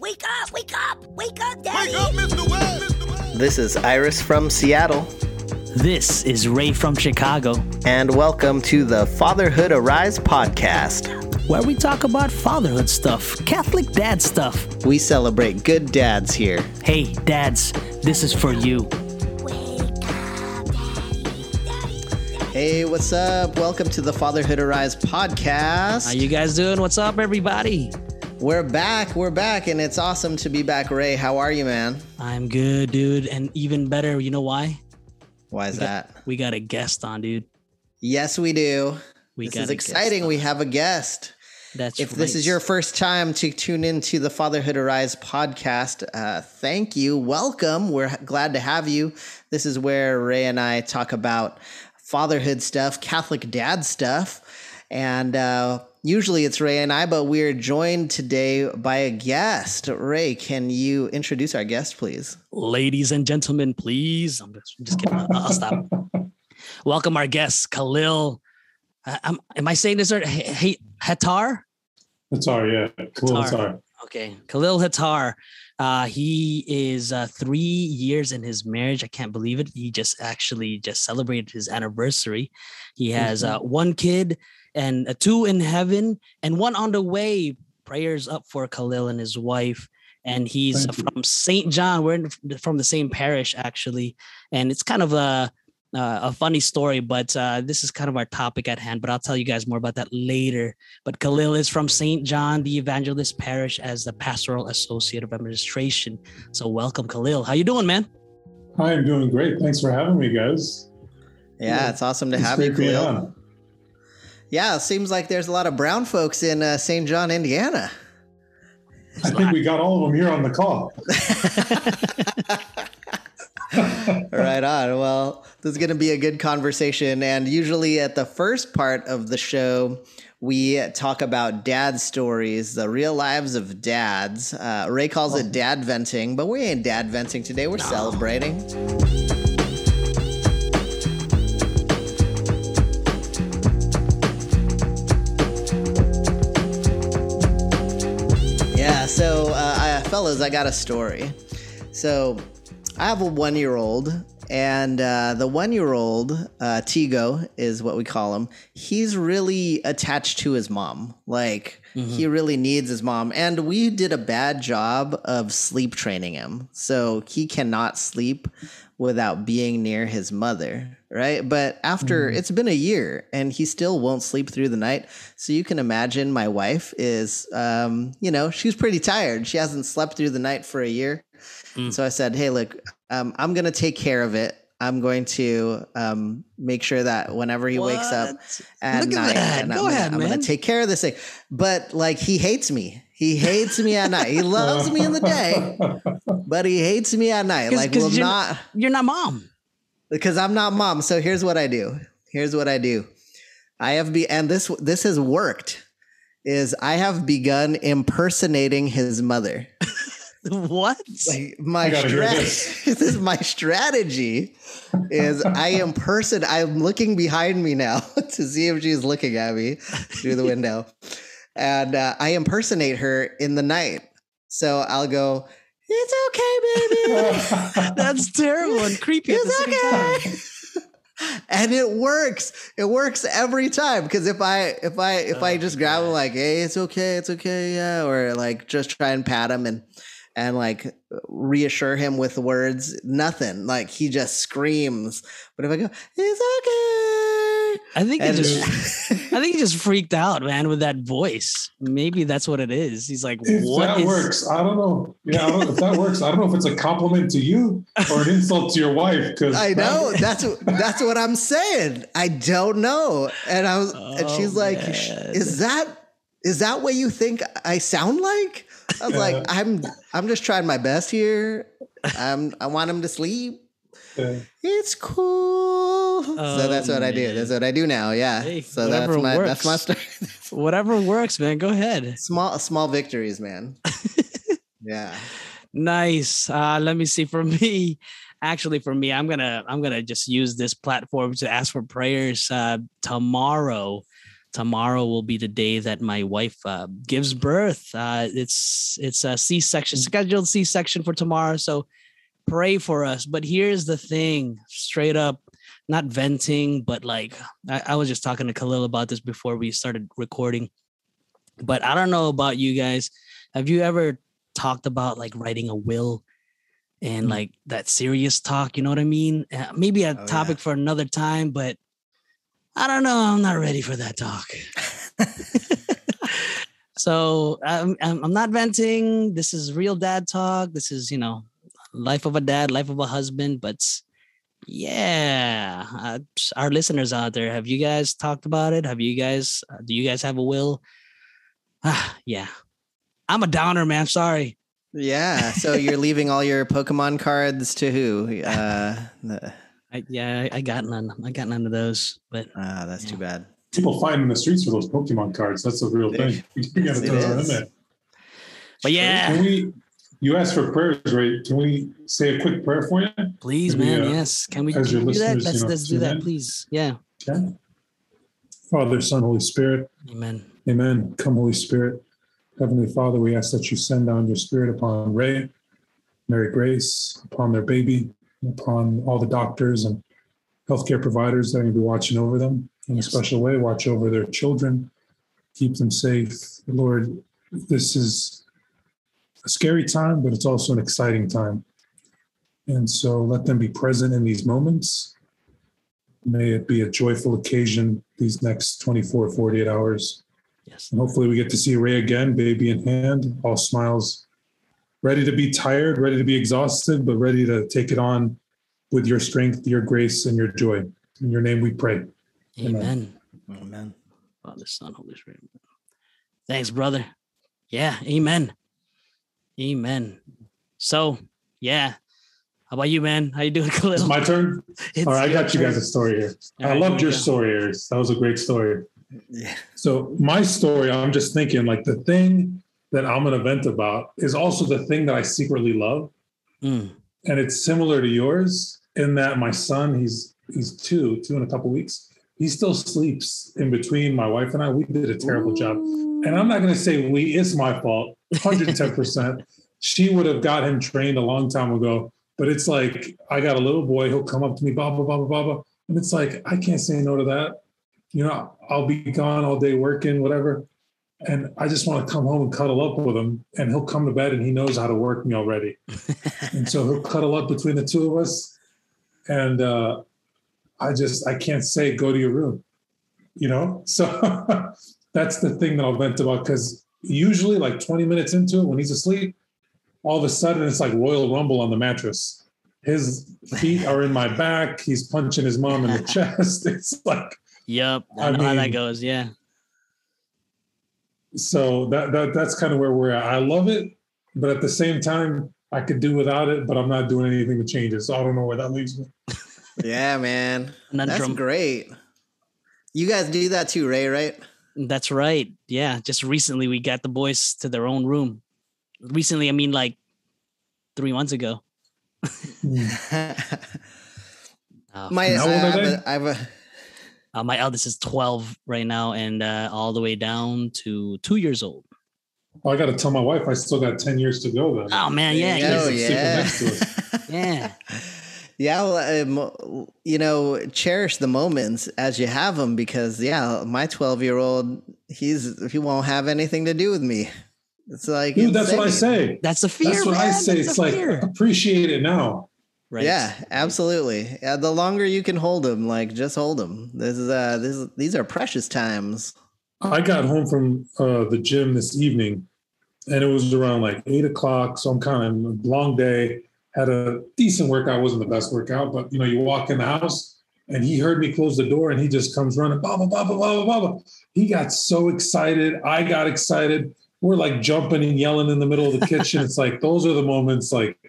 Wake up! Wake up! Wake up, Daddy! Wake up, Mr. West! This is Iris from Seattle, This is Ray from Chicago, and welcome to the Fatherhood Arise podcast. where we talk about fatherhood stuff, Catholic dad stuff. We celebrate good dads here. Hey, dads, this is for you. Wake up, Daddy! Daddy! Daddy! Hey, what's up? Welcome to the Fatherhood Arise podcast. How you guys doing? What's up, everybody? We're back. We're back, and it's awesome to be back. Ray, how are you, man? I'm good, dude, and even better. You know why? Why is We got- that? We got a guest on, dude. Yes, we do. We this got is exciting. We have a guest. That's If this is your first time to tune into the Fatherhood Arise podcast, uh, thank you. Welcome. We're glad to have you. This is where Ray and I talk about fatherhood stuff, Catholic dad stuff. And uh, usually it's Ray and I, but we're joined today by a guest. Ray, can you introduce our guest, please? ladies and gentlemen, please. I'm just, I'm just kidding. I'll, I'll stop. Welcome our guest, Khalil. Uh, am, am I saying this right? Hey, hey, Hatar? Yeah. Cool. It's Qatar. Okay, Khalil Hatar. Uh, he is uh, three years in his marriage. I can't believe it. He just actually just celebrated his anniversary. He has uh, one kid and two in heaven and one on the way. Prayers up for Khalil and his wife. And he's Thank from St. John. We're in, from the same parish, actually. And it's kind of a uh, a funny story, but uh, this is kind of our topic at hand. But I'll tell you guys more about that later. But Khalil is from St. John the Evangelist Parish as the Pastoral Associate of Administration. So welcome, Khalil. How you doing, man? Hi, I'm doing great. Thanks for having me, guys. Yeah, Yeah. it's awesome to It's have you, great being Khalil. Yeah, it seems like there's a lot of brown folks in uh, St. John, Indiana. I think we got all of them here on the call. right on. Well, this is going to be a good conversation. And usually at the first part of the show, we talk about dad stories, the real lives of dads. Uh, Ray calls it dad venting, but we ain't dad venting today. We're celebrating. Yeah, so uh, I, fellas, I got a story. So I have a one year old, and uh, the one year old, uh, Tigo is what we call him. He's really attached to his mom. Like, he really needs his mom. And we did a bad job of sleep training him. So he cannot sleep without being near his mother. Right. But after it's been a year and he still won't sleep through the night. So you can imagine my wife is, um, you know, she's pretty tired. She hasn't slept through the night for a year. Mm. So I said, hey, look, um, I'm going to take care of it. I'm going to um, make sure that whenever he wakes up at at night, that. and Go I'm, gonna, I'm gonna take care of this thing. But like, he hates me. He hates me at night. He loves me in the day, but he hates me at night. 'Cause- Like, 'cause will you're- not You're not mom. because I'm not mom. So here's what I do. Here's what I do. I have be and this this has worked. Is I have begun impersonating his mother. what? Like my strategy. this. this is my strategy. Is I impersonate. I'm looking behind me now to see if she's looking at me through the window, and uh, I impersonate her in the night. So I'll go. It's okay, baby. That's terrible and creepy It's okay. and it works. It works every time. Because if I if I if I Oh just grab him like, hey, it's okay, it's okay, yeah, or like just try and pat him and and like reassure him with words, nothing. Like he just screams. But if I go, it's okay. I think he just I think he just freaked out, man, with that voice. Maybe that's what it is. He's like, If "What that is?" works, I don't know. Yeah, I don't, if that works, I don't know if it's a compliment to you or an insult to your wife. Because I know that's that's what I'm saying. I don't know, and I was, and Oh, she's like, "Is that is that what you think I sound like?" I was Yeah. like, "I'm I'm just trying my best here. I'm I want him to sleep. Yeah. It's cool." so Oh, that's what I do. That's what I do now. Yeah. Hey, so that's whatever my that's my story. Whatever works, man. Go ahead. small small victories, man. yeah. Nice. Uh, let me see. For me, actually, for me, I'm gonna I'm gonna just use this platform to ask for prayers uh, tomorrow. Tomorrow will be the day that my wife uh, gives birth. Uh, it's it's a C-section, scheduled C-section for tomorrow. So pray for us. But here's the thing, straight up, not venting, but like I, I was just talking to Khalil about this before we started recording. But I don't know about you guys. Have you ever talked about like writing a will and Mm. like that serious talk? You know what I mean? Uh, maybe a Oh, yeah. topic for another time, but I don't know. I'm not ready for that talk. so I'm, I'm I'm not venting. This is real dad talk. This is you know life of a dad, life of a husband. But yeah, uh, our listeners out there, have you guys talked about it? Have you guys? Uh, do you guys have a will? Ah, yeah. I'm a downer, man. Sorry. Yeah. So you're leaving all your Pokemon cards to who? Uh, the- I, yeah, I, I got none. I got none of those. But ah, that's too bad. People fight in the streets for those Pokemon cards. That's a real thing. You gotta throw that in there. but yeah, Can we? You asked for prayers, right? Can we say a quick prayer for you? please, maybe, man. uh, yes. Can we, as can your we do that? listeners, Let's you know, let's do that, in. please. Yeah. Okay. Father, Son, Holy Spirit. Amen. Amen. Come, Holy Spirit. Heavenly Father, we ask that you send down your spirit upon Ray, Mary Grace, upon their baby, upon all the doctors and healthcare providers that are going to be watching over them in a special way. Watch over their children, keep them safe. Lord, this is a scary time, but it's also an exciting time. And so let them be present in these moments. May it be a joyful occasion these next 24, 48 hours. Yes. And hopefully we get to see Ray again, baby in hand, all smiles, ready to be tired, ready to be exhausted, but ready to take it on with your strength, your grace, and your joy. In your name we pray. Amen. Amen. Amen. Father, Son, Holy Spirit. Thanks, brother. Yeah. Amen. Amen. So, yeah. How about you, man? How you doing, Khalil? It's my turn. It's All right, I your got you guys a story here. All I right, loved your go. story, Aries. That was a great story. Yeah. So my story, I'm just thinking like the thing that I'm going to vent about is also the thing that I secretly love. Mm, and it's similar to yours in that my son he's he's two two in a couple weeks. He still sleeps in between my wife and i. We did a terrible job. And i'm not going to say we it's my fault 110% she would have got him trained a long time ago but it's like i got a little boy he'll come up to me blah blah blah blah blah. And it's like i can't say no to that. You know i'll be gone all day working whatever and i just want to come home and cuddle up with him and he'll come to bed and he knows how to work me already and so he'll cuddle up between the two of us and uh, i just i can't say go to your room you know so that's the thing that i'll vent about because usually like 20 minutes into it when he's asleep all of a sudden it's like royal rumble on the mattress his feet are in my back he's punching his mom in the chest it's like Yep. I, I know how that goes. Yeah. So that, that that's kind of where we're at i love it but at the same time i could do without it but i'm not doing anything to change it so i don't know where that leaves me Yeah, man. That's Conundrum. great. You guys do that too, Ray, right? That's right. Yeah. Just recently, we got the boys to their own room. Recently, I mean, like three months ago. Uh, My, And how I, are have they? a, I have a uh, my eldest is 12 right now and uh, all the way down to two years old. Well, I got to tell my wife I still got 10 years to go then. Oh, man. Yeah. There you yeah. Yeah. Yeah, well, um, you know, cherish the moments as you have them because, yeah, my 12 year old, he's he won't have anything to do with me. It's like, Dude, that's what I say. That's a fear. That's what I say. That's It's like fear. appreciate it now. Right. Yeah, absolutely. Yeah, the longer you can hold them, like just hold them. This is uh, this is, these are precious times. I got home from uh, the gym this evening and it was around like eight o'clock. So I'm kind of long day, had a decent workout. wasn't the best workout, but you know, you walk in the house and he heard me close the door and he just comes running, blah, blah, blah, blah, blah, blah, blah. He got so excited. I got excited. We're like jumping and yelling in the middle of the kitchen. It's like, those are the moments like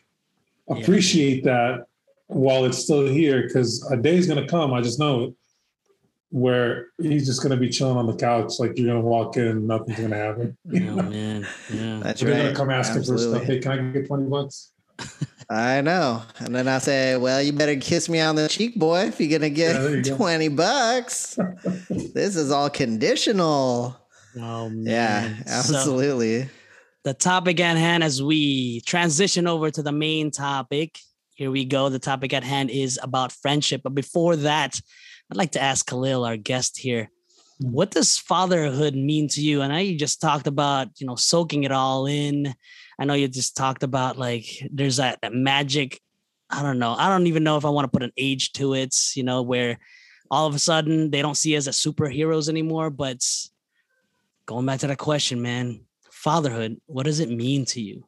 Yeah. appreciate that while it's still here because a day's going to come. I just know it where he's just going to be chilling on the couch. Like you're going to walk in, and nothing's going to happen. Oh, man. Yeah. That's They're right. going to come asking for Absolutely. stuff. Hey, can I get 20 bucks? I know. And then I say, well, you better kiss me on the cheek, boy, if you're going to Yeah, there you get go. 20 bucks. this is all conditional. Oh man. Yeah, So- absolutely. The topic at hand as we transition over to the main topic. Here we go. The topic at hand is about friendship. But before that, I'd like to ask Khalil, our guest here, what does fatherhood mean to you? And I know you just talked about, you know, soaking it all in. I know you just talked about like there's that, that magic. I don't know. I don't even know if I want to put an age to it, you know, where all of a sudden they don't see us as superheroes anymore. But going back to that question, man, fatherhood, what does it mean to you?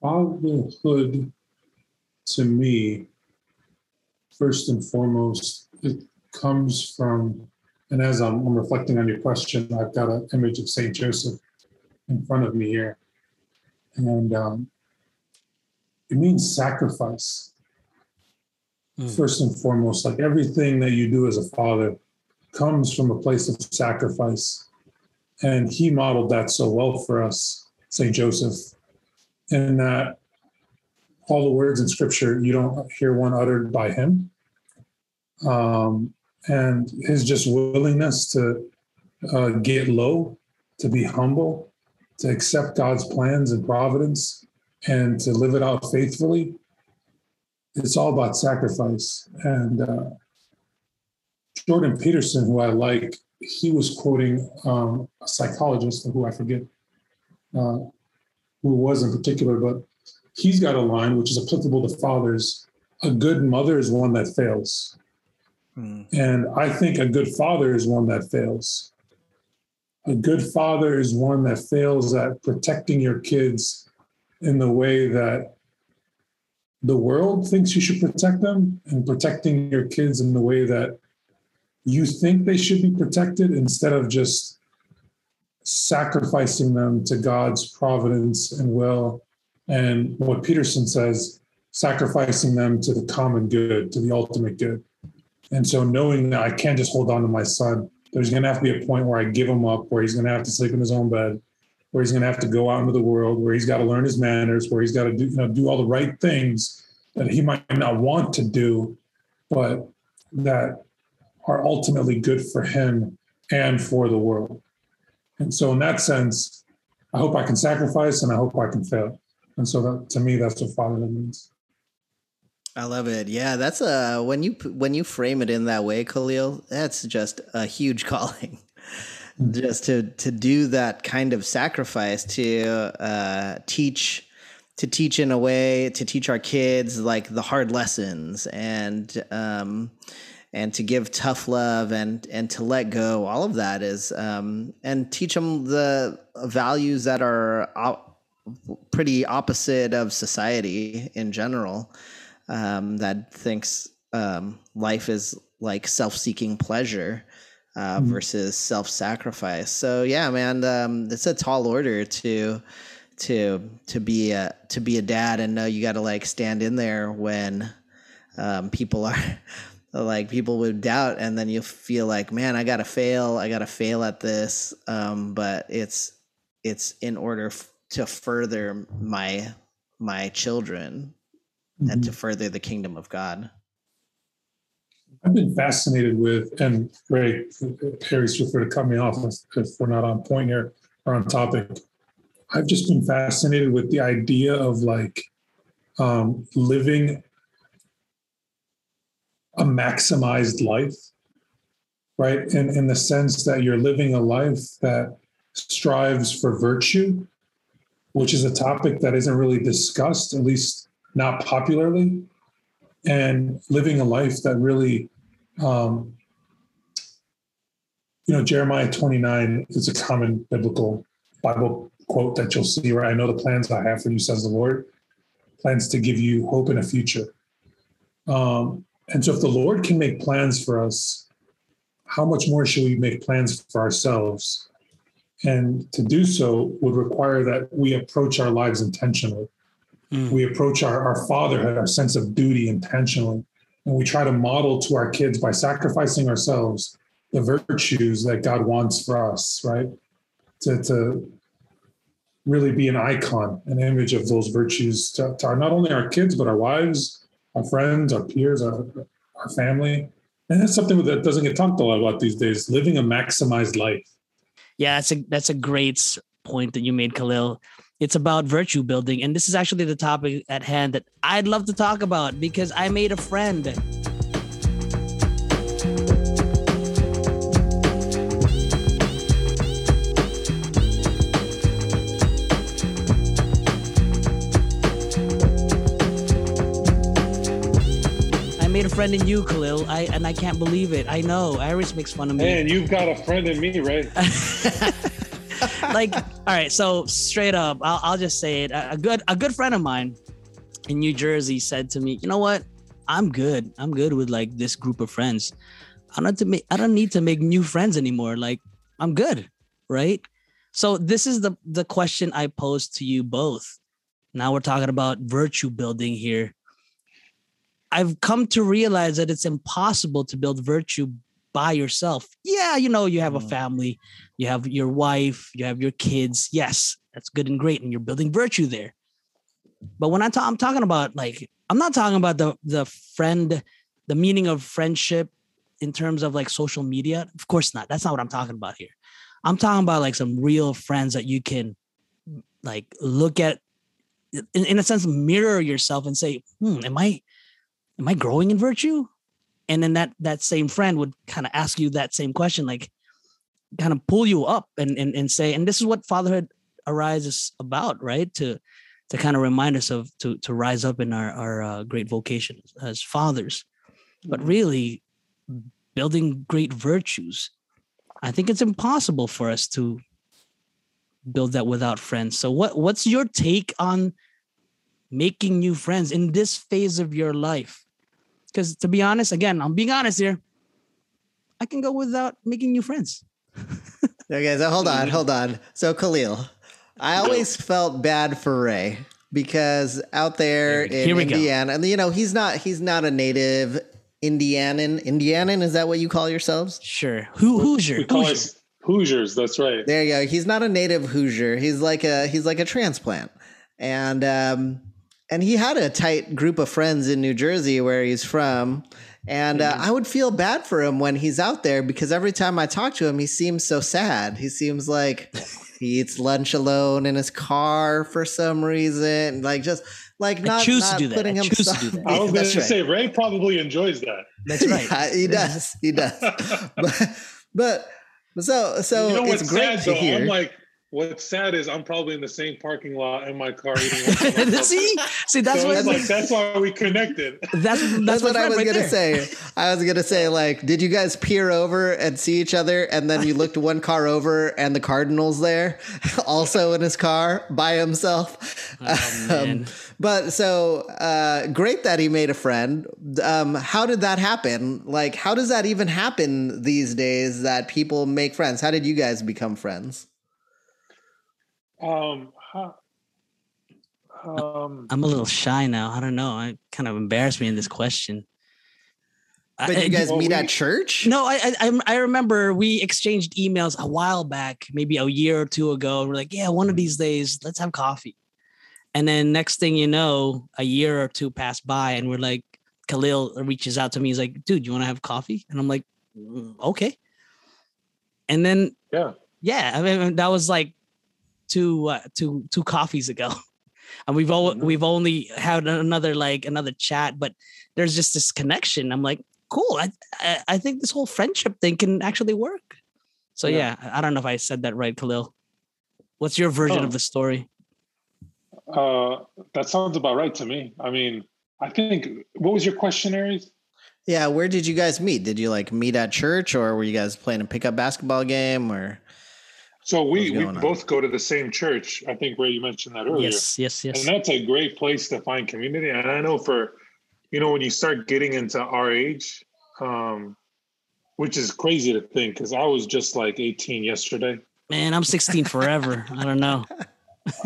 Fatherhood to me, first and foremost, it comes from, and as I'm, I'm reflecting on your question, I've got an image of St. Joseph in front of me here. And um, it means sacrifice. Mm. First and foremost, like everything that you do as a father comes from a place of sacrifice. And he modeled that so well for us, St. Joseph in that all the words in scripture you don't hear one uttered by him um, and his just willingness to uh, get low to be humble to accept god's plans and providence and to live it out faithfully it's all about sacrifice and uh, jordan peterson who i like he was quoting um, a psychologist who i forget uh, who was in particular, but he's got a line which is applicable to fathers. A good mother is one that fails. Hmm. And I think a good father is one that fails. A good father is one that fails at protecting your kids in the way that the world thinks you should protect them and protecting your kids in the way that you think they should be protected instead of just sacrificing them to God's providence and will. And what Peterson says, sacrificing them to the common good, to the ultimate good. And so knowing that I can't just hold on to my son, there's going to have to be a point where I give him up, where he's going to have to sleep in his own bed, where he's going to have to go out into the world, where he's got to learn his manners, where he's got to do, you know, do all the right things that he might not want to do, but that are ultimately good for him and for the world. And so, in that sense, I hope I can sacrifice and I hope I can fail. And so, that, to me, that's what fatherhood means. I love it. Yeah, that's a when you when you frame it in that way, Khalil. That's just a huge calling. just to to do that kind of sacrifice to uh, teach to teach in a way to teach our kids like the hard lessons and um, and to give tough love and and to let go. All of that is um, and teach them the values that are op- pretty opposite of society in general um, that thinks um, life is like self-seeking pleasure uh, Mhm. versus self-sacrifice. So yeah, man, um, it's a tall order to to to be a to be a dad and know you got to like stand in there when um, people are like people would doubt, and then you feel like, man, I gotta fail, I gotta fail at this, um, but it's it's in order f- to further my my children and to further the kingdom of God. I've been fascinated with, and Ray, Harry's free to cut me off if we're not on point here or on topic. I've just been fascinated with the idea of like um, living a maximized life, right? In, in the sense that you're living a life that strives for virtue, which is a topic that isn't really discussed, at least not popularly, and living a life that really, um, you know, Jeremiah 29 is a common biblical Bible quote that you'll see, right? I know the plans I have for you, says the Lord, plans to give you hope and a future. Um, and so if the Lord can make plans for us, how much more should we make plans for ourselves? And to do so would require that we approach our lives intentionally. Mm. We approach our, our fatherhood, our sense of duty intentionally. And we try to model to our kids by sacrificing ourselves the virtues that God wants for us, right? To, to really be an icon, an image of those virtues to, to our, not only our kids, but our wives, our friends, our peers, our, our family. And that's something that doesn't get talked a lot about these days, living a maximized life. Yeah, that's a that's a great point that you made, Khalil. It's about virtue building, and this is actually the topic at hand that I'd love to talk about because I made a friend. Made a friend in you, Khalil. I and I can't believe it. I know. Iris makes fun of me. And you've got a friend in me, right? like all right so straight up I'll, I'll just say it a, a good a good friend of mine in new jersey said to me you know what i'm good i'm good with like this group of friends i don't to make i don't need to make new friends anymore like i'm good right so this is the the question i pose to you both now we're talking about virtue building here i've come to realize that it's impossible to build virtue by yourself yeah you know you have a Mm. family you have your wife, you have your kids. Yes, that's good and great, and you're building virtue there. But when I talk, I'm talking about like I'm not talking about the the friend, the meaning of friendship in terms of like social media. Of course not. That's not what I'm talking about here. I'm talking about like some real friends that you can like look at in, in a sense mirror yourself and say, hmm, am I am I growing in virtue? And then that that same friend would kind of ask you that same question, like, kind of pull you up and, and and say and this is what fatherhood arises about right? To to kind of remind us of to to rise up in our our uh, great vocation as fathers. But really building great virtues i think it's impossible for us to build that without friends. So what what's your take on making new friends in this phase of your life because to be honest again i'm being honest here i can go without making new friends Okay, so hold on, hold on. So Khalil, I always felt bad for Ray because out there in here we go. Indiana, and you know he's not he's not a native Indianan. Indianan is that what you call yourselves? Sure. Who Hoosier? We call Hoosier. us Hoosiers. That's right. There you go. He's not a native Hoosier. He's like a he's like a transplant, and um, and he had a tight group of friends in New Jersey where he's from. And uh, I would feel bad for him when he's out there because every time I talk to him, he seems so sad. He seems like he eats lunch alone in his car for some reason, like just like not, choose to not do that. putting I choose to himself. do that. I was going That's to right. say Ray probably enjoys that. That's right. Yeah, he does. He does. but, but so so you know it's what's great sad to though? hear. I'm like, what's sad is I'm probably in the same parking lot in my car eating. lunch by myself. see, see, that's so what like that's why we connected. that's that's, That's what I was right gonna there. say. I was gonna say, like, did you guys peer over and see each other, and then you looked one car over, and the Cardinal's there, also in his car by himself. Oh. Um, but so uh, great that he made a friend. Um, how did that happen? Like, how does that even happen these days? That people make friends. How did you guys become friends? Um, huh. um, I'm a little shy now. I don't know. I kind of embarrassed me in this question. I- But I- you guys well, meet we- at church? No, I, I I'm- remember we exchanged emails a while back, maybe a year or two ago. We're like, yeah, one of these days, let's have coffee. And then next thing you know, a year or two passed by, and we're like, Khalil reaches out to me. He's like, dude, you want to have coffee? And I'm like, "Mm, okay. And then yeah. yeah, I mean that was like two uh, two two coffees ago, and we've all Mhm. we've only had another like another chat, but there's just this connection. I'm like, cool. I I, I think this whole friendship thing can actually work. So yeah, Yeah. I I don't know if I said that right, Khalil. What's your version Oh. of the story? Uh, that sounds about right to me. I mean, I think what was your question, Aries? Yeah, where did you guys meet? Did you like meet at church, or were you guys playing a pickup basketball game, or? So we, we on? both go to the same church. I think Ray, you mentioned that earlier. Yes, yes, yes. And that's a great place to find community. And I know for, you know, when you start getting into our age, um, which is crazy to think because I was just like 18 yesterday. Man, I'm 16 forever. I don't know.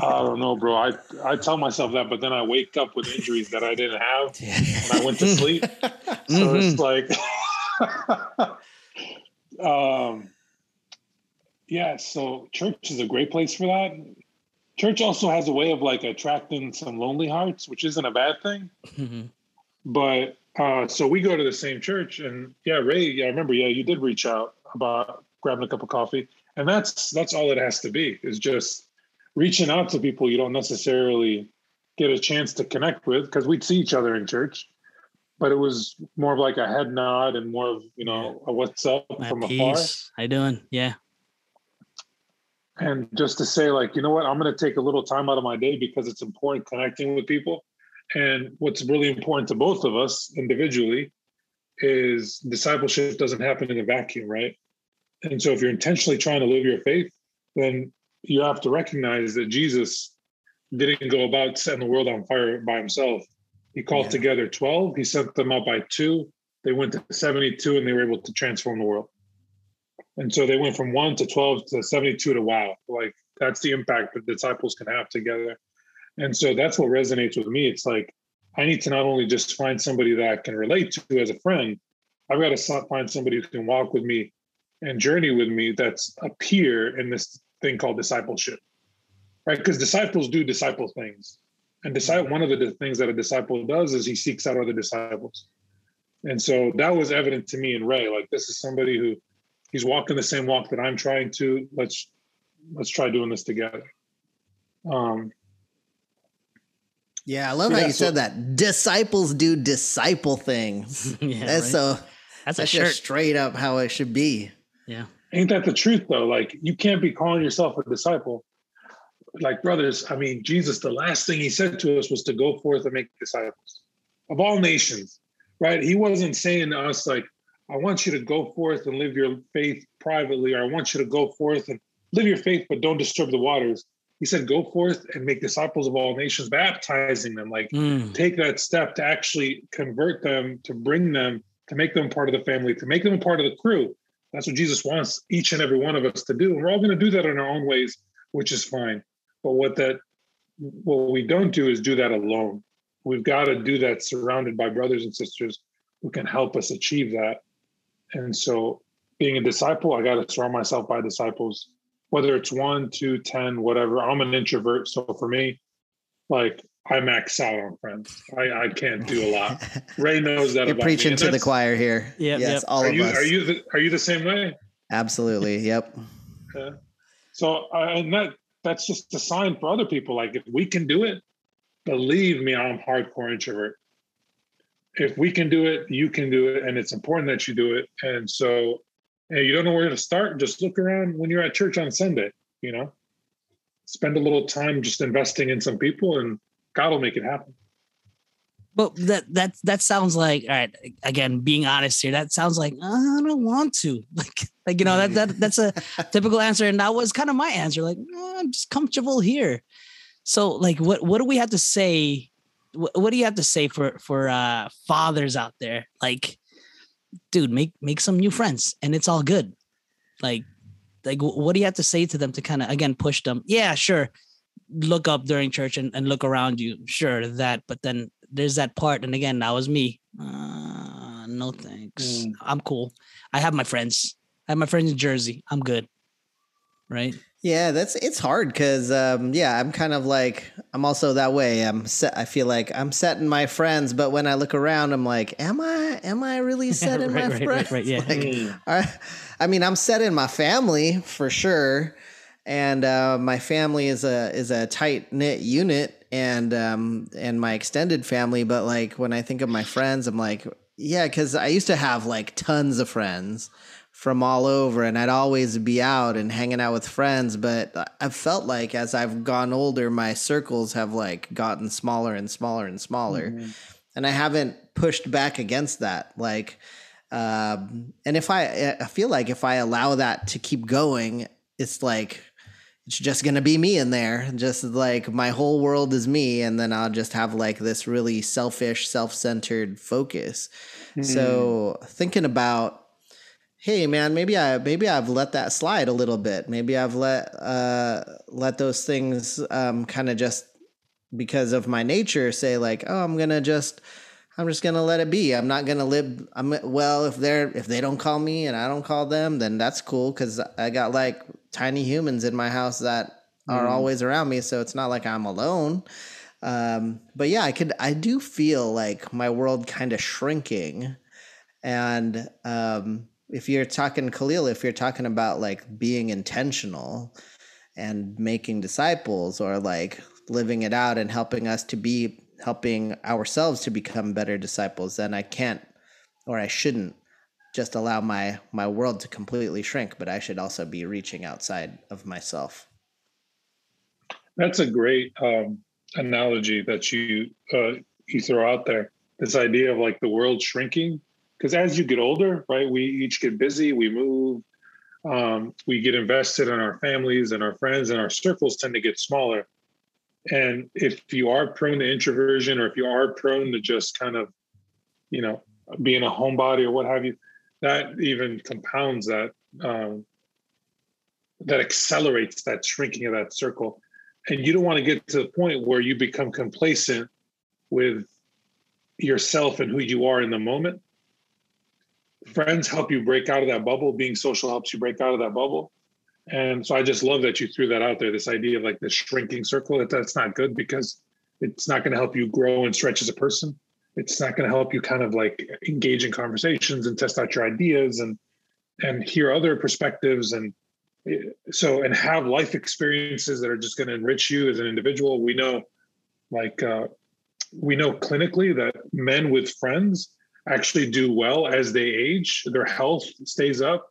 I don't know, bro. I, I tell myself that, but then I wake up with injuries that I didn't have when I went to sleep. So it's like, um, yeah. So church is a great place for that. church also has a way of like attracting some lonely hearts, which isn't a bad thing. Mhm. But uh, so we go to the same church, and yeah, Ray, yeah, I remember, yeah, you did reach out about grabbing a cup of coffee, and that's that's all it has to be is just reaching out to people you don't necessarily get a chance to connect with because we'd see each other in church, but it was more of like a head nod and more of you know a what's up My from afar, peace. How you doing? Yeah. And just to say like you know what, I'm going to take a little time out of my day because it's important connecting with people. And what's really important to both of us individually is discipleship doesn't happen in a vacuum, right? And so if you're intentionally trying to live your faith, then you have to recognize that Jesus didn't go about setting the world on fire by himself. He called Yeah. together 12, he sent them out by two. They went to 72 and they were able to transform the world. And so they went from one to 12 to 72 to wow. Like that's the impact that disciples can have together. And so that's what resonates with me. It's like I need to not only just find somebody that I can relate to as a friend, I've got to find somebody who can walk with me and journey with me that's a peer in this thing called discipleship. Right? Because disciples do disciple things. And disciple one of the things that a disciple does is he seeks out other disciples. And so that was evident to me in Ray. Like this is somebody who he's walking the same walk that I'm trying to. Let's let's try doing this together. Um, Yeah, I love Yeah, how you so- said that. Disciples do disciple things. yeah. That's right? so That's a that's shirt. straight up how it should be. Yeah. ain't that the truth though? Like you can't be calling yourself a disciple. Like brothers, I mean, Jesus, the last thing he said to us was to go forth and make disciples of all nations, right? He wasn't saying to us like, I want you to go forth and live your faith privately, or I want you to go forth and live your faith, but don't disturb the waters. He said, go forth and make disciples of all nations, baptizing them, like Mm. take that step to actually convert them, to bring them, to make them part of the family, to make them a part of the crew. That's what Jesus wants each and every one of us to do. And we're all going to do that in our own ways, which is fine. But what that what we don't do is do that alone. We've got to do that surrounded by brothers and sisters who can help us achieve that. And so being a disciple, I got to surround myself by disciples, whether it's one, two, ten, whatever. I'm an introvert. So for me, like I max out on friends. I, I can't do a lot. Ray knows that You're preaching me. to the choir here. Yep, yes, yep. all Are of you us. are you the, are you the same way? Absolutely. Yep. Yeah. So uh, and that that's just a sign for other people. Like if we can do it, believe me, I'm hardcore introvert. If we can do it, you can do it, and it's important that you do it. And so, hey, you don't know where to start, just look around when you're at church on Sunday. You know, spend a little time just investing in some people, and God will make it happen. But that that that sounds like all right. Again, being honest here, that sounds like "Uh, I don't want to. Like like you know that that that's a typical answer, and that was kind of my answer. Like "Uh, I'm just comfortable here. So like, what what do we have to say? What, do you have to say for for uh fathers out there? Like, dude, make make some new friends, and it's all good. Like like what do you have to say to them to kind of again push them? Yeah, sure. Look up during church and, and look around you. Sure, that, but then there's that part. And again, that was me. Uh, no thanks. Mm. I'm cool. I have my friends. I have my friends in Jersey. I'm good. Right. Yeah, that's it's hard because um, yeah, I'm kind of like I'm also that way. I'm set. I feel like I'm setting my friends, but when I look around, I'm like, am I? Am I really setting Right, my right, friends? right, right, yeah. Like, Mm. I, I mean, I'm setting my family for sure, and uh, my family is a is a tight knit unit, and um, and my extended family. But like when I think of my friends, I'm like, yeah, because I used to have like tons of friends from all over, and I'd always be out and hanging out with friends. But I've felt like as I've gone older, my circles have like gotten smaller and smaller and smaller and I haven't pushed back against that. Like, um, and if I, I feel like if I allow that to keep going, it's like it's just gonna be me in there. Just like my whole world is me, and then I'll just have like this really selfish, self-centered focus. So thinking about hey man maybe i maybe i've let that slide a little bit maybe i've let uh let those things um kind of just because of my nature say like oh i'm gonna just i'm just gonna let it be i'm not gonna live i'm well if they're if they don't call me and i don't call them then that's cool because i got like tiny humans in my house that are Mm. always around me, so it's not like I'm alone. Um, but yeah, I could I do feel like my world kind of shrinking. And um, if you're talking Khalil, if you're talking about like being intentional and making disciples or like living it out and helping us to be helping ourselves to become better disciples, then I can't or I shouldn't just allow my my world to completely shrink, but I should also be reaching outside of myself. That's a great um, analogy that you uh, you throw out there. This idea of like the world shrinking, because as you get older, right, we each get busy, we move, um, we get invested in our families and our friends, and our circles tend to get smaller. And if you are prone to introversion, or if you are prone to just kind of, you know, being a homebody or what have you, that even compounds that. Um, that accelerates that shrinking of that circle and you don't want to get to the point where you become complacent with yourself and who you are in the moment friends help you break out of that bubble. Being social helps you break out of that bubble. And so i just love that you threw that out there this idea of like the shrinking circle that that's not good because it's not going to help you grow and stretch as a person. It's not going to help you kind of like engage in conversations and test out your ideas and and hear other perspectives and so and have life experiences that are just going to enrich you as an individual. We know like uh, we know clinically that men with friends actually do well as they age their health stays up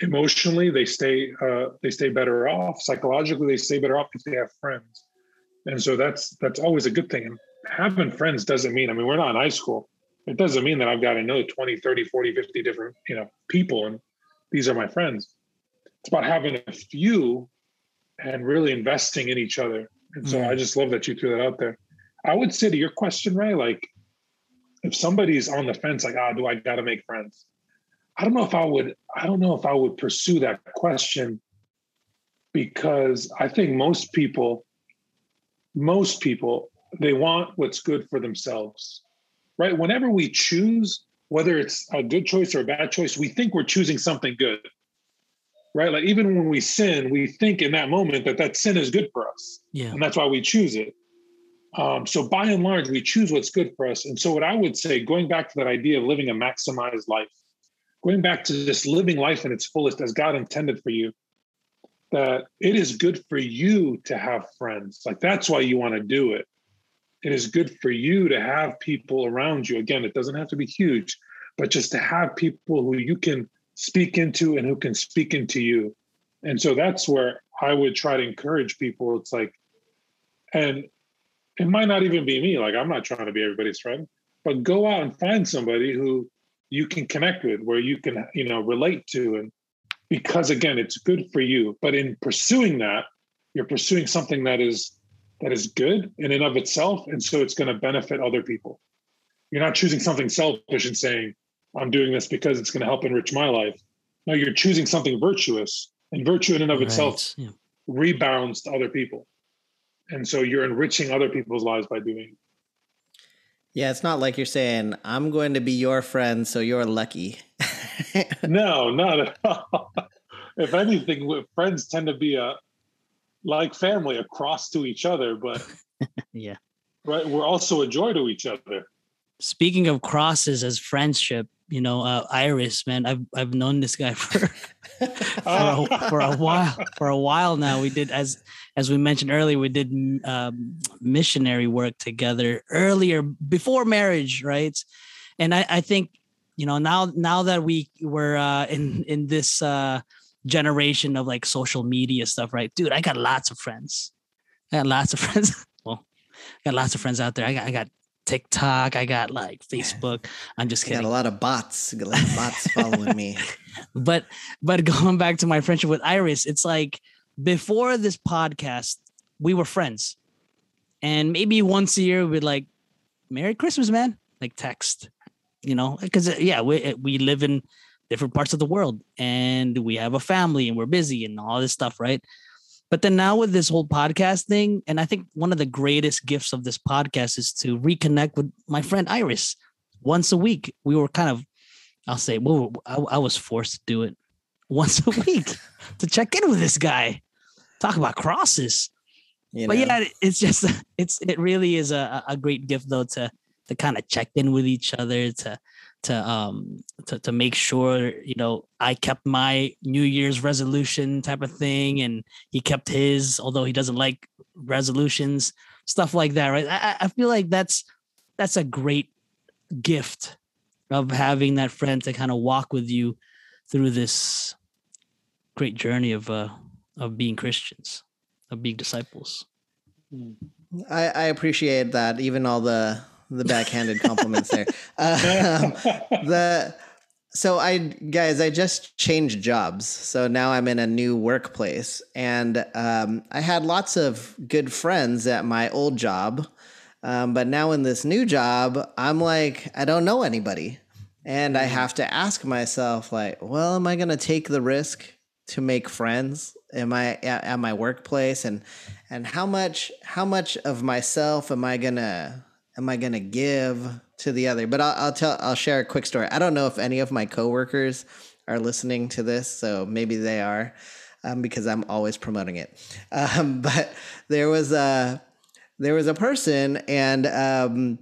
emotionally they stay uh, they stay better off psychologically they stay better off if they have friends and so that's that's always a good thing and having friends doesn't mean i mean we're not in high school it doesn't mean that i've got to know 20 30 40 50 different you know people and these are my friends it's about having a few and really investing in each other. And so Mm. I just love that you threw that out there. I would say to your question, Ray, like if somebody's on the fence, like, ah, do I got to make friends? I don't know if I would, I don't know if I would pursue that question because I think most people, most people, they want what's good for themselves, right? Whenever we choose, whether it's a good choice or a bad choice, we think we're choosing something good right? Like even when we sin, we think in that moment that that sin is good for us, Yeah. and that's why we choose it. Um, so by and large, we choose what's good for us. And so what I would say, going back to that idea of living a maximized life, going back to just living life in its fullest as God intended for you, that it is good for you to have friends. Like that's why you want to do it. It is good for you to have people around you. Again, it doesn't have to be huge, but just to have people who you can speak into and who can speak into you. And so that's where I would try to encourage people. It's like, and it might not even be me. Like, I'm not trying to be everybody's friend, but go out and find somebody who you can connect with, where you can, you know, relate to. And because again, it's good for you. But in pursuing that, you're pursuing something that is that is good in and of itself. And so it's going to benefit other people. You're not choosing something selfish and saying, I'm doing this because it's going to help enrich my life. No, you're choosing something virtuous, and virtue in and of itself Yeah. rebounds to other people. And so you're enriching other people's lives by doing it. Yeah, it's not like you're saying, I'm going to be your friend, so you're lucky. No, not at all. if anything, friends tend to be a like family, across to each other, but Yeah. right, we're also a joy to each other. Speaking of crosses as friendship, you know, uh, Iris, man, I've I've known this guy for for a, for a while. For a while now, we did as as we mentioned earlier, we did um, missionary work together earlier before marriage, right? And I, I think you know now now that we were uh, in in this uh, generation of like social media stuff, right, dude? I got lots of friends. I got lots of friends. well, I got lots of friends out there. I got I got TikTok. I got like Facebook. I'm just I got a lot of bots, a lot of bots following me. but but going back to my friendship with Iris, it's like before this podcast, we were friends, and maybe once a year we'd like, "Merry Christmas, man!" Like text, you know, because uh, yeah, we uh, we live in different parts of the world, and we have a family, and we're busy, and all this stuff, right? But then now with this whole podcast thing, and I think one of the greatest gifts of this podcast is to reconnect with my friend Iris once a week. We were kind of I'll say, well, I, I was forced to do it once a week to check in with this guy. Talk about crosses. You but yeah, it's just it's it really is a, a great gift though to to kind of check in with each other to to um to, to make sure you know I kept my New Year's resolution type of thing and he kept his although he doesn't like resolutions stuff like that right I, I- feel like that's that's a great gift of having that friend to kind of walk with you through this great journey of uh of being Christians of being disciples. I, I appreciate that. Even all the the backhanded compliments there. Um, the so I guys, I just changed jobs. So now I'm in a new workplace, and um, I had lots of good friends at my old job, um, but now in this new job, I'm like I don't know anybody, and I have to ask myself like, well, am I going to take the risk to make friends? Am I at, at my workplace and and how much how much of myself am I gonna am I gonna give to the other? But I'll, I'll tell I'll share a quick story. I don't know if any of my coworkers are listening to this, so maybe they are, um, because I'm always promoting it. Um, but there was a there was a person and um,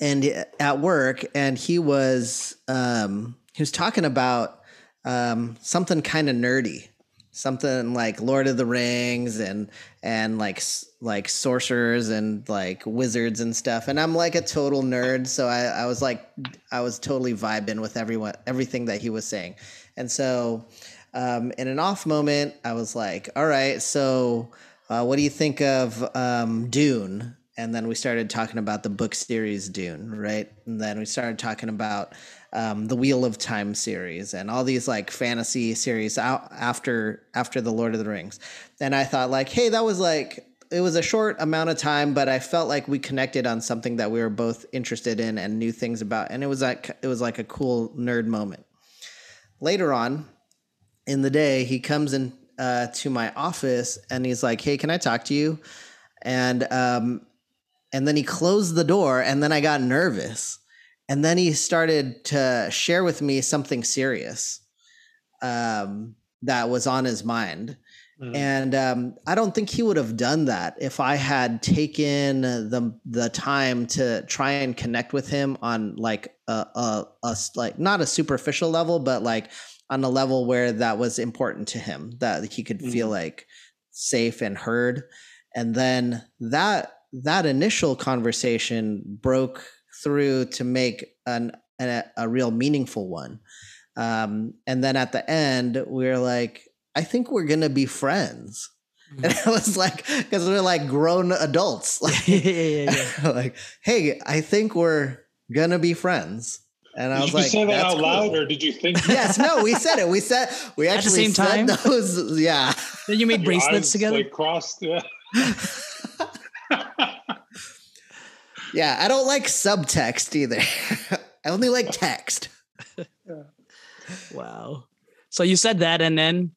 and at work, and he was um, he was talking about um, something kind of nerdy something like Lord of the Rings and and like like sorcerers and like wizards and stuff. And I'm like a total nerd, so I, I was like I was totally vibing with everyone everything that he was saying. And so um, in an off moment, I was like, "All right, so uh, what do you think of um, Dune?" And then we started talking about the book series Dune, right? And then we started talking about um, the Wheel of Time series and all these like fantasy series out after after the Lord of the Rings. And I thought like, hey, that was like it was a short amount of time, but I felt like we connected on something that we were both interested in and knew things about, and it was like it was like a cool nerd moment. Later on in the day, he comes in uh, to my office and he's like, "Hey, can I talk to you?" And um, and then he closed the door, and then I got nervous and then he started to share with me something serious um, that was on his mind. Mhm. and um, i don't think he would have done that if i had taken the the time to try and connect with him on like a a like not a superficial level but like on a level where that was important to him that he could feel like safe and heard. And then that that initial conversation broke through to make an, a, a real meaningful one um, and then at the end we are like i think we're gonna be friends and i was like because we're like grown adults like, yeah, yeah, yeah. like hey i think we're gonna be friends and i Did was you like say that "That's out loud, or did you think? yes no we said it we said we the actually same said time? those yeah Then you made your bracelets eyes, together. like crossed. Yeah. yeah i don't like subtext either i only like text wow. So you said that, and then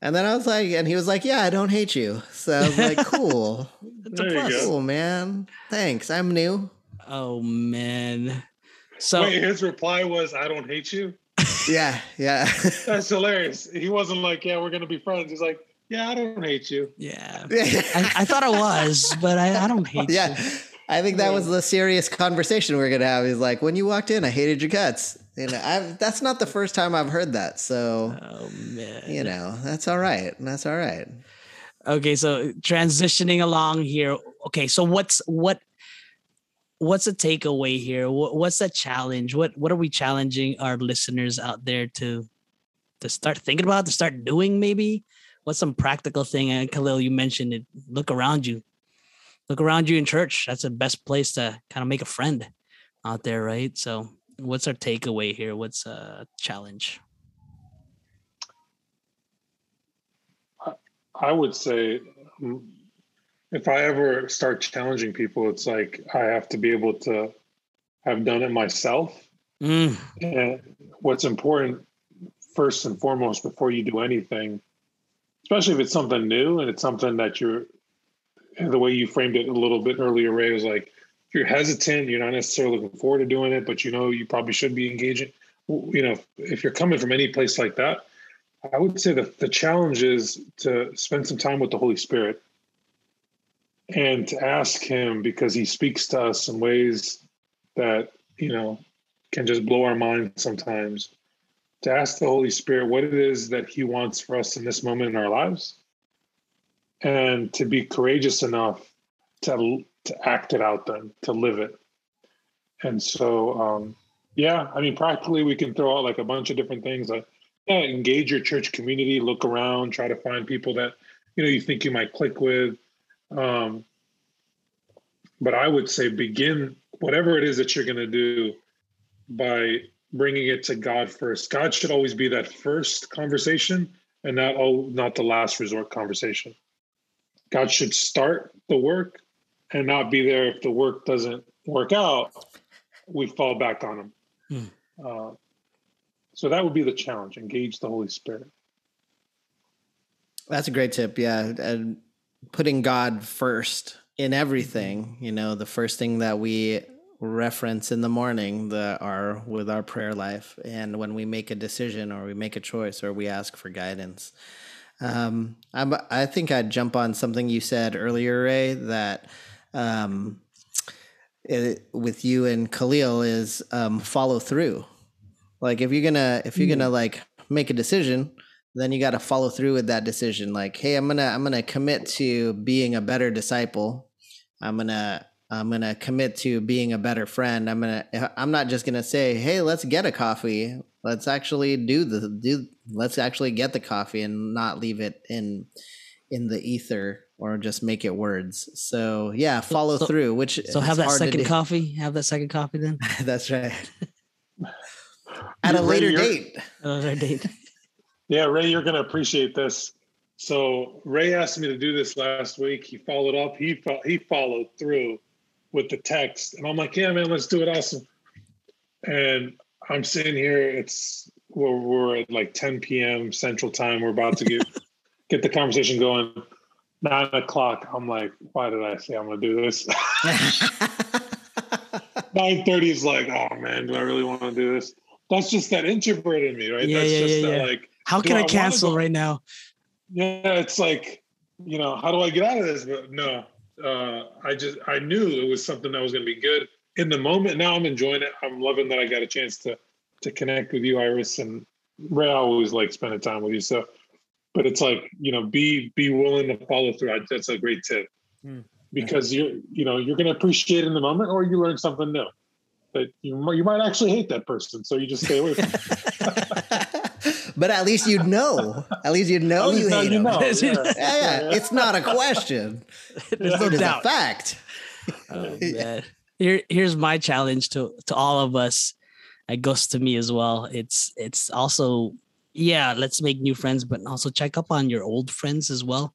And then I was like, and he was like, "Yeah, I don't hate you." So I was like, "Cool, it's There you plus. go. cool, man. Thanks. I'm new." Oh man. So Wait, his reply was, "I don't hate you." Yeah, yeah, That's hilarious. He wasn't like, "Yeah, we're gonna be friends." He's like, "Yeah, I don't hate you." yeah, yeah. I, I thought I was, but I, I don't hate yeah. you. I think that was the serious conversation we are gonna have. He's like, "When you walked in, I hated your guts." You know, I've, that's not the first time I've heard that. So Oh man. you know, that's all right. That's all right. Okay, so transitioning along here. Okay, so what's what what's a takeaway here? What, what's the challenge? What what are we challenging our listeners out there to to start thinking about, to start doing maybe? What's some practical thing? And Khalil, you mentioned it. Look around you. Look around you in church. That's the best place to kind of make a friend out there, right? So what's our takeaway here? What's a challenge? I would say mm, if I ever start challenging people, it's like I have to be able to have done it myself. Mm, And what's important, first and foremost, before you do anything, especially if it's something new and it's something that you're, the way you framed it a little bit earlier, Ray, was like, you're hesitant, you're not necessarily looking forward to doing it, but you know you probably should be engaging. You know, if you're coming from any place like that, I would say that the challenge is to spend some time with the Holy Spirit and to ask him because he speaks to us in ways that you know can just blow our mind sometimes to ask the holy spirit what it is that he wants for us in this moment in our lives and to be courageous enough to to act it out then to live it. And so um yeah i mean practically we can throw out like a bunch of different things like yeah engage your church community look around try to find people that you know you think you might click with. Um but i would say begin whatever it is that you're going to do by bringing it to god first. God should always be that first conversation and not all not the last resort conversation. God should start the work and not be there if the work doesn't work out we fall back on him Hmm. uh, so that would be the challenge engage the holy spirit That's a great tip. Yeah. And putting God first in everything, you know, the first thing that we reference in the morning, the our with our prayer life. And when we make a decision or we make a choice or we ask for guidance. Um, I'm, I think I'd jump on something you said earlier, Ray, that um, it, with you and Khalil is um, follow through. Like if you're gonna if you're gonna like make a decision, then you got to follow through with that decision. Like, hey, I'm gonna I'm gonna commit to being a better disciple. I'm gonna I'm gonna commit to being a better friend. I'm gonna I'm not just gonna say, hey, let's get a coffee. Let's actually do the do. Let's actually get the coffee and not leave it in in the ether or just make it words. So yeah, follow so- through. Which So have that second coffee. Have that second coffee then. That's right. At a Ray, later you're- date. Another date. Yeah, Ray, you're going to appreciate this. So Ray asked me to do this last week. He followed up. He fo- he followed through with the text, and I'm like, "Yeah, man, let's do it." Awesome. And I'm sitting here. It's we're, we're at like 10 p.m. Central Time. We're about to get get the conversation going. Nine o'clock. I'm like, "Why did I say I'm going to do this?" 9:30 is like, "Oh man, do I really want to do this?" That's just that introvert in me, right? Yeah, That's yeah, just yeah, that yeah. like How can I I cancel right now? yeah it's like you know how do i get out of this but no uh i just i knew it was something that was going to be good in the moment now i'm enjoying it i'm loving that i got a chance to to connect with you iris and ray I always like spending time with you so but it's like you know be be willing to follow through that's a great tip Hmm. because you're you know you're going to appreciate it in the moment or you learn something new but you, mi- you might actually hate that person so you just stay away from it. but at least you'd know. At least you'd know least you hate you him. know, Yeah, yeah. yeah, It's not a question. There's no It is a doubt. fact. Oh, man. Here, here's my challenge to to all of us. It goes to me as well. It's it's also yeah. Let's make new friends, but also check up on your old friends as well.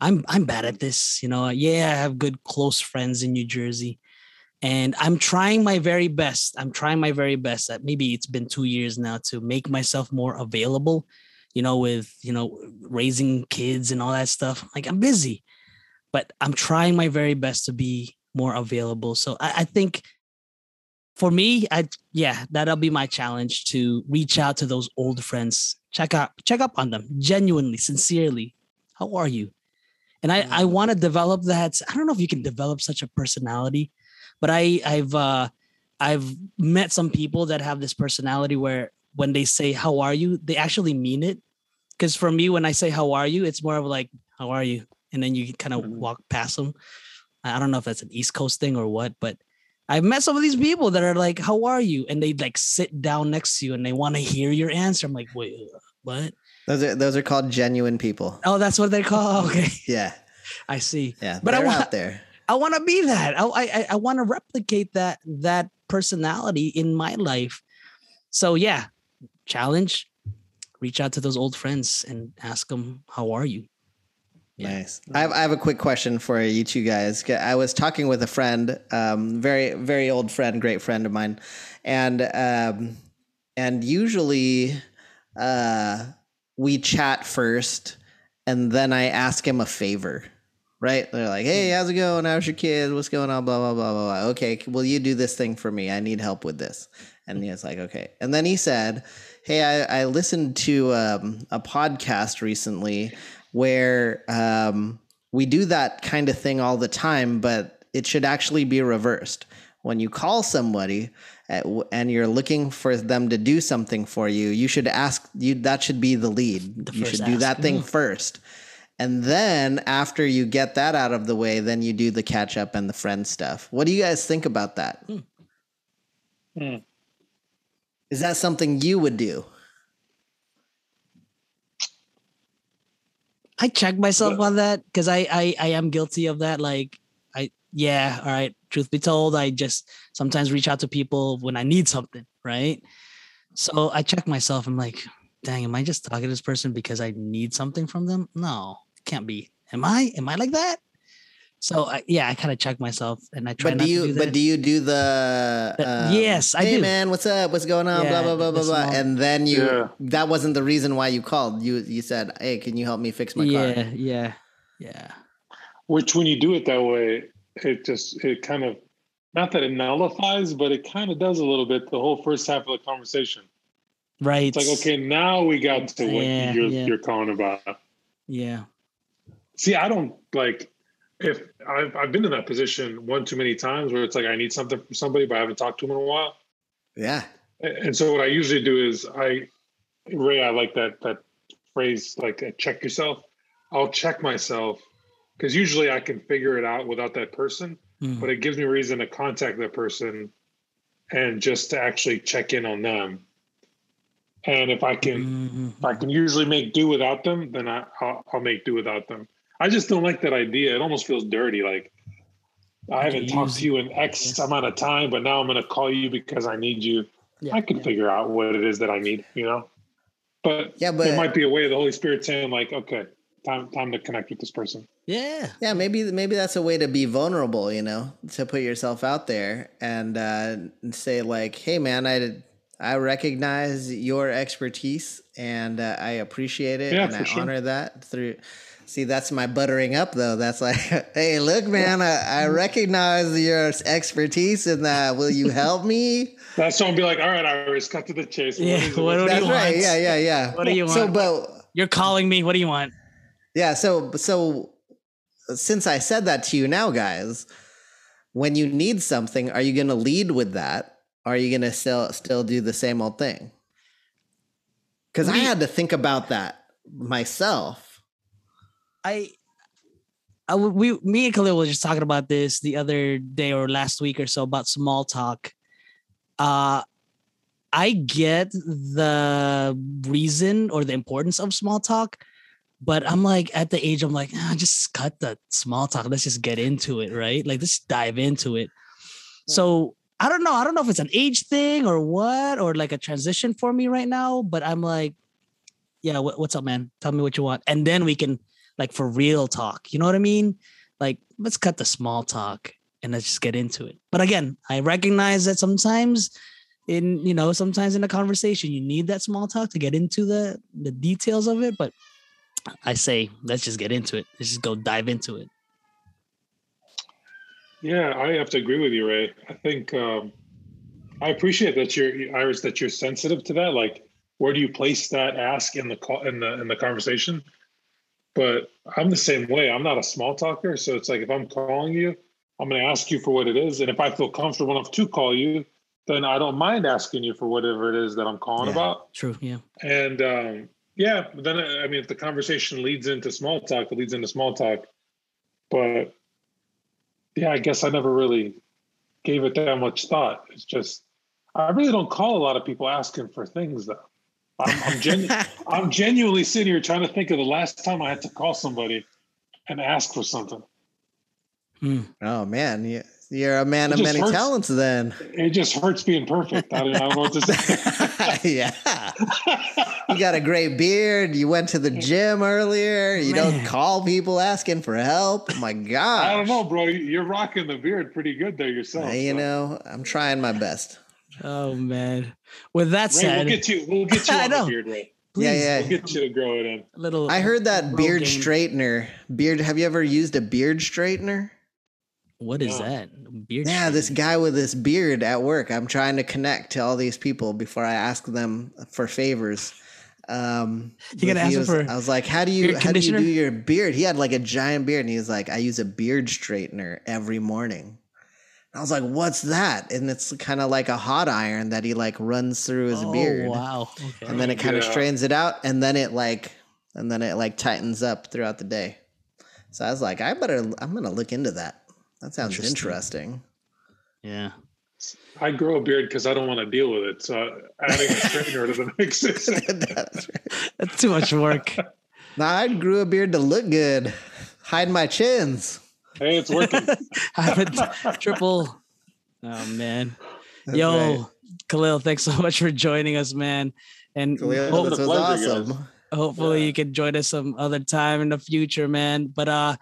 I'm I'm bad at this. You know. Yeah, I have good close friends in New Jersey, and I'm trying my very best. I'm trying my very best. That maybe it's been two years now to make myself more available. You know, with you know raising kids and all that stuff. Like I'm busy, but I'm trying my very best to be more available. So I, I think for me, I yeah, that'll be my challenge to reach out to those old friends, check out, check up on them, genuinely, sincerely. How are you? And I I want to develop that. I don't know if you can develop such a personality, but I I've uh I've met some people that have this personality where when they say how are you, they actually mean it. Because for me, when I say how are you, it's more of like how are you, and then you kind of Mhm. walk past them. I don't know if that's an East Coast thing or what, but I've met some of these people that are like, "How are you?" and they like sit down next to you and they want to hear your answer. I'm like, "Wait, what?" Those are those are called genuine people. Oh, that's what they call. Okay, Yeah, I see. yeah. But I want- out there. I want to be that. I I, I want to replicate that that personality in my life. So yeah, challenge. Reach out to those old friends and ask them, "How are you?" Yeah. Nice. I have, I have a quick question for you two guys. I was talking with a friend, um, very very old friend, great friend of mine, and um, and usually uh, we chat first, and then I ask him a favor. Right? They're like, "Hey, how's it going? How's your kid? What's going on? Blah blah blah blah blah." Okay, will you do this thing for me? I need help with this. And he was like, "Okay." And then he said, "Hey, I, I listened to um, a podcast recently." Where um, we do that kind of thing all the time, but it should actually be reversed. When you call somebody and you're looking for them to do something for you, you should ask you that should be the lead. The you first should do that thing yeah. first. And then after you get that out of the way, then you do the catch up and the friend stuff. What do you guys think about that? Is Hmm. that something you would do? I check myself on that because I, I I am guilty of that. Like I yeah, all right. Truth be told, I just sometimes reach out to people when I need something, right? So I check myself. I'm like, dang, am I just talking to this person because I need something from them? No, can't be. Am I? Am I like that? So I, yeah, I kind of check myself and I try But not do you to do that. but do you do the But um, yes, I hey do. man, what's up? What's going on? blah Yeah, blah blah blah the blah. And then you Yeah. that wasn't the reason why you called. You you said, Hey, can you help me fix my yeah, car? yeah, yeah. Yeah. Which, when you do it that way, it just it kind of not that it nullifies, but it kind of does a little bit the whole first half of the conversation. Right. It's like, okay, now we got to what Yeah, you're yeah. you're calling about. Yeah. See, I don't like if I've I've been in that position one too many times where it's like I need something from somebody, but I haven't talked to them in a while. Yeah. And so what I usually do is I Ray, I like that that phrase like uh, check yourself. I'll check myself because usually I can figure it out without that person, Mm. but it gives me a reason to contact that person and just to actually check in on them. And if I can Mhm. if I can usually make do without them, then I, I'll, I'll make do without them. I just don't like that idea. It almost feels dirty. Like I haven't talked to you in X amount of time, but now I'm going to call you because I need you. Yeah, I can yeah. figure out what it is that I need, you know. But Yeah, but there might be a way of the Holy Spirit saying, like, okay, time time to connect with this person. Yeah. yeah, maybe maybe that's a way to be vulnerable, you know, to put yourself out there and uh, and say like, "Hey, man, I did, I recognize your expertise and uh, I appreciate it Yeah, and I sure. honor that through." See, that's my buttering up though. That's like, "Hey, look, man, I, I recognize your expertise in that. Will you help me?" That's so I'll be like, all right, Iris, cut to the chase. Yeah, is it? what do What's- That's you right. want? Yeah, yeah, yeah. What do you So, want? but You're calling me. What do you want? Yeah, so so since I said that to you now, guys, when you need something, are you going to lead with that? Or are you going to still still do the same old thing? Because I had to think about that myself. I, I we me and Khalil were just talking about this the other day or last week or so about small talk. Uh I get the reason or the importance of small talk, but I'm like at the age I'm like, ah, just cut the small talk. Let's just get into it, right? Like let's dive into it. So I don't know. I don't know if it's an age thing or what, or like a transition for me right now. But I'm like, yeah, what, what's up, man? Tell me what you want, and then we can like for real talk. You know what I mean? Like let's cut the small talk and let's just get into it. But again, I recognize that sometimes in you know sometimes in a conversation you need that small talk to get into the the details of it. But I say let's just get into it. Let's just go dive into it. Yeah, I have to agree with you, Ray. I think um, I appreciate that you're Iris, that you're sensitive to that. Like, where do you place that ask in the call in the in the conversation? But I'm the same way. I'm not a small talker, so it's like if I'm calling you, I'm going to ask you for what it is, and if I feel comfortable enough to call you, then I don't mind asking you for whatever it is that I'm calling Yeah. about. True. Yeah. And um, yeah, but then I mean, if the conversation leads into small talk, it leads into small talk. But yeah, I guess I never really gave it that much thought. It's just I really don't call a lot of people asking for things though. I'm, I'm, genu- I'm genuinely sitting here trying to think of the last time I had to call somebody and ask for something. Hmm. oh man, you, you're a man It of many hurts. talents then. It just hurts being perfect. I don't, I don't know what to say. yeah. You got a great beard. You went to the gym earlier. You don't call people asking for help. Oh my god. I don't know, bro. You're rocking the beard pretty good there yourself. You so. know, I'm trying my best. Oh man. With that Ray, said, we'll get you. We'll get you I on know. the beard, Ray. please, Yeah, yeah. We'll get you to grow it in. a little. I heard that road beard game. straightener. Beard. Have you ever used a beard straightener? What is No. that? Beard. Yeah, this guy with this beard at work. I'm trying to connect to all these people before I ask them for favors. Um, You gonna ask was- for I was like, "How do you how do you do your beard?" He had like a giant beard, and he was like, "I use a beard straightener every morning." I was like, "What's that?" And it's kind of like a hot iron that he like runs through his oh, beard, Wow. Okay. and then it kind of Yeah. straightens it out, and then it like, and then it like tightens up throughout the day. So I was like, "I better, I'm gonna look into that." That sounds Interesting. interesting. yeah. I grow a beard because I don't want to deal with it. So adding a straightener doesn't make sense. That's right. That's too much work. Nah, I grew a beard to look good, hide my chins. Hey, it's working. I haven't triple. Oh man. That's Yo, right. Khalil, thanks so much for joining us, man. And Khalil, hope- this was pleasure, guys. awesome. hopefully Yeah. you can join us some other time in the future, man. But uh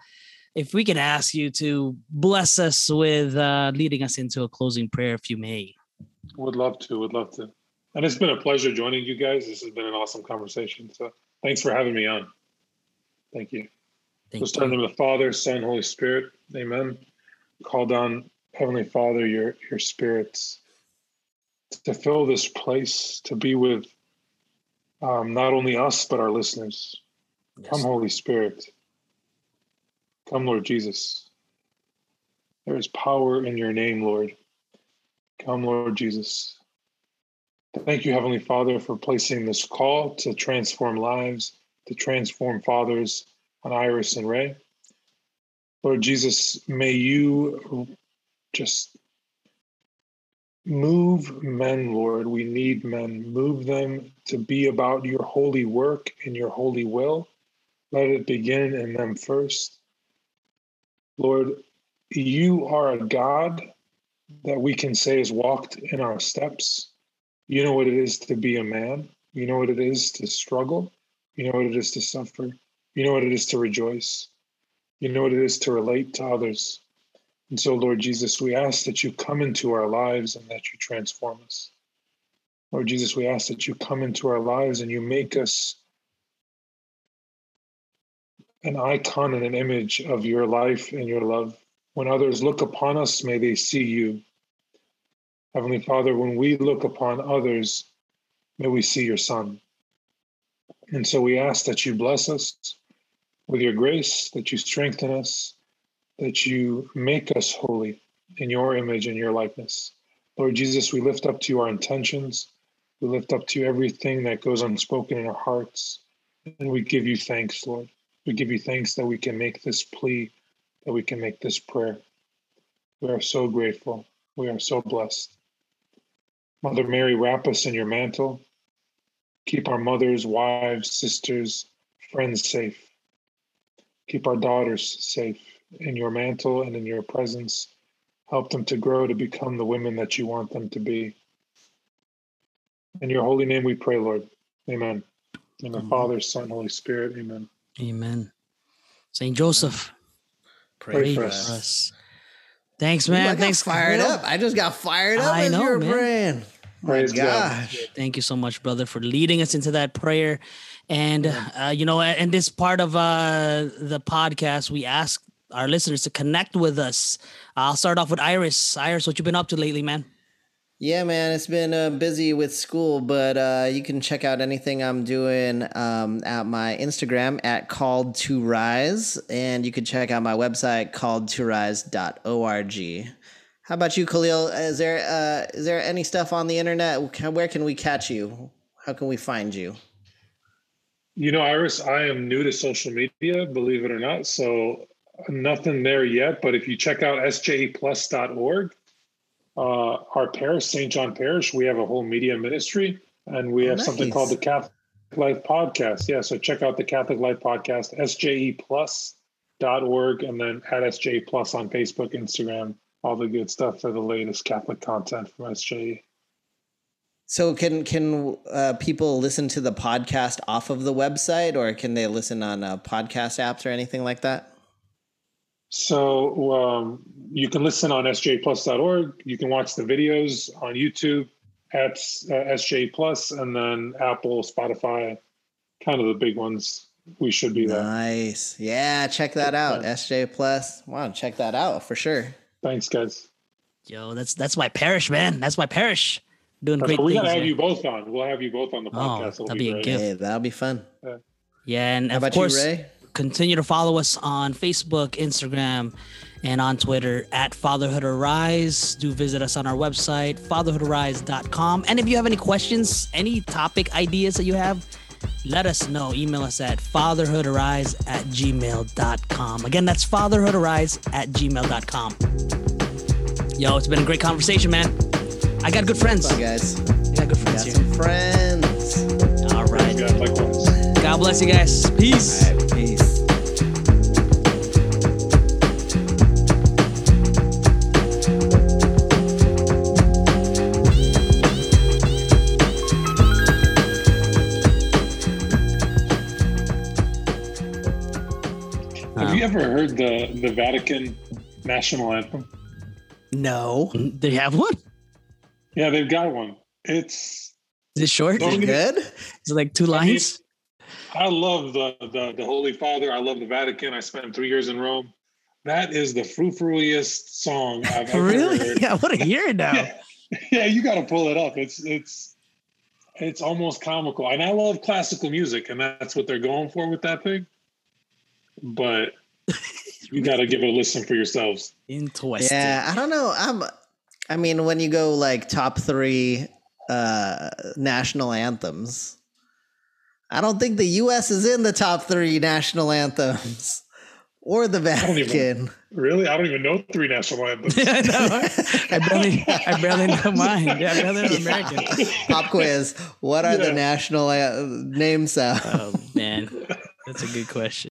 if we can ask you to bless us with uh leading us into a closing prayer, if you may. would love to. Would love to. And it's been a pleasure joining you guys. This has been an awesome conversation. So thanks for having me on. Thank you. Thank We'll start in the name of the Father, Son, Holy Spirit. Amen. Call down, Heavenly Father, your your spirits to fill this place, to be with um, not only us but our listeners. Come, Holy Spirit. Come, Lord Jesus. There is power in your name, Lord. Come, Lord Jesus. Thank you, Heavenly Father, for placing this call to transform lives, to transform fathers on Iris and Ray. Lord Jesus, may you just move men, Lord. We need men. Move them to be about your holy work and your holy will. Let it begin in them first. Lord, you are a God that we can say has walked in our steps. You know what it is to be a man. You know what it is to struggle. You know what it is to suffer. You know what it is to rejoice. You know what it is to relate to others. And so, Lord Jesus, we ask that you come into our lives and that you transform us. Lord Jesus, we ask that you come into our lives and you make us an icon and an image of your life and your love. When others look upon us, may they see you. Heavenly Father, when we look upon others, may we see your Son. And so we ask that you bless us with your grace, that you strengthen us, that you make us holy in your image and your likeness. Lord Jesus, we lift up to you our intentions. We lift up to you everything that goes unspoken in our hearts. And we give you thanks, Lord. We give you thanks that we can make this plea, that we can make this prayer. We are so grateful. We are so blessed. Mother Mary, wrap us in your mantle. Keep our mothers, wives, sisters, friends safe. Keep our daughters safe in your mantle and in your presence. Help them to grow to become the women that you want them to be. In your holy name we pray, Lord. Amen. In the Amen. Father, Son, Holy Spirit. Amen. Amen. Saint Joseph, Pray, Pray for for us. us. Thanks, Ooh, I man. got Thanks, fired Khalil. up. I just got fired up I as know, you were man. praying. My Praise God. Thank you so much, brother, for leading us into that prayer. And uh, you know, in this part of uh, the podcast, we ask our listeners to connect with us. I'll start off with Iris. Iris, what you been up to lately, man? Yeah, man, it's been uh, busy with school, but uh, you can check out anything I'm doing um, at my Instagram at called to rise, and you can check out my website called to rise.org. How about you, Khalil? Is there uh, is there any stuff on the internet? Where can we catch you? How can we find you? You know, Iris, I am new to social media, believe it or not. So nothing there yet. But if you check out sjeplus.org, uh, our parish, St. John Parish, we have a whole media ministry and we Oh, have something called the Catholic Life Podcast. Yeah. So check out the Catholic Life Podcast, sjeplus.org, and then at SJ Plus on Facebook, Instagram, all the good stuff for the latest Catholic content from. SJE. So can can uh, people listen to the podcast off of the website, or can they listen on uh, podcast apps or anything like that? So um, you can listen on sjplus.org. You can watch the videos on YouTube at uh, SJ Plus, and then Apple, Spotify, kind of the big ones. We should be there. Nice. Yeah, check that out. SJ Plus. Wow, check that out for sure. Thanks, guys. Yo, that's that's my parish, man. That's my parish. doing great we things. gotta have there. you both on. We'll have you both on the Oh, podcast. It'll that'd be a gift. Hey, that'll be fun. Yeah, and How of about course, you, Ray? continue to follow us on Facebook, Instagram, and on Twitter at Fatherhood Arise. Do visit us on our website, fatherhoodarise.com. And if you have any questions, any topic ideas that you have, let us know. Email us at fatherhoodarise at gmail.com. Again, that's fatherhoodarise at gmail.com. Yo, it's been a great conversation, man. I got good friends. Fun, guys. I got good friends Got here. some friends. All right. God bless you guys. Peace. All right, peace. Heard the the Vatican national anthem? No. they have one? Yeah, they've got one. It's Is it short? Don't Is it good? Is it like two I mean, lines? I love the, the the Holy Father. I love the Vatican. I spent three years in Rome. That is the frou-frouiest song I've ever Really? heard. Yeah, I want to hear it now. Yeah, yeah, you got to pull it up. It's it's it's almost comical, and I love classical music, and that's what they're going for with that thing. But you got to give it a listen for yourselves. Interesting. Yeah, I don't know. I'm. I mean, when you go like top three uh national anthems, I don't think the U.S. is in the top three national anthems, or the don't even- Vatican. Really, I don't even know three national anthems. I know. I barely, I barely know mine. Yeah, I barely know American. Pop quiz: What are the national uh, name sounds? Oh man, that's a good question.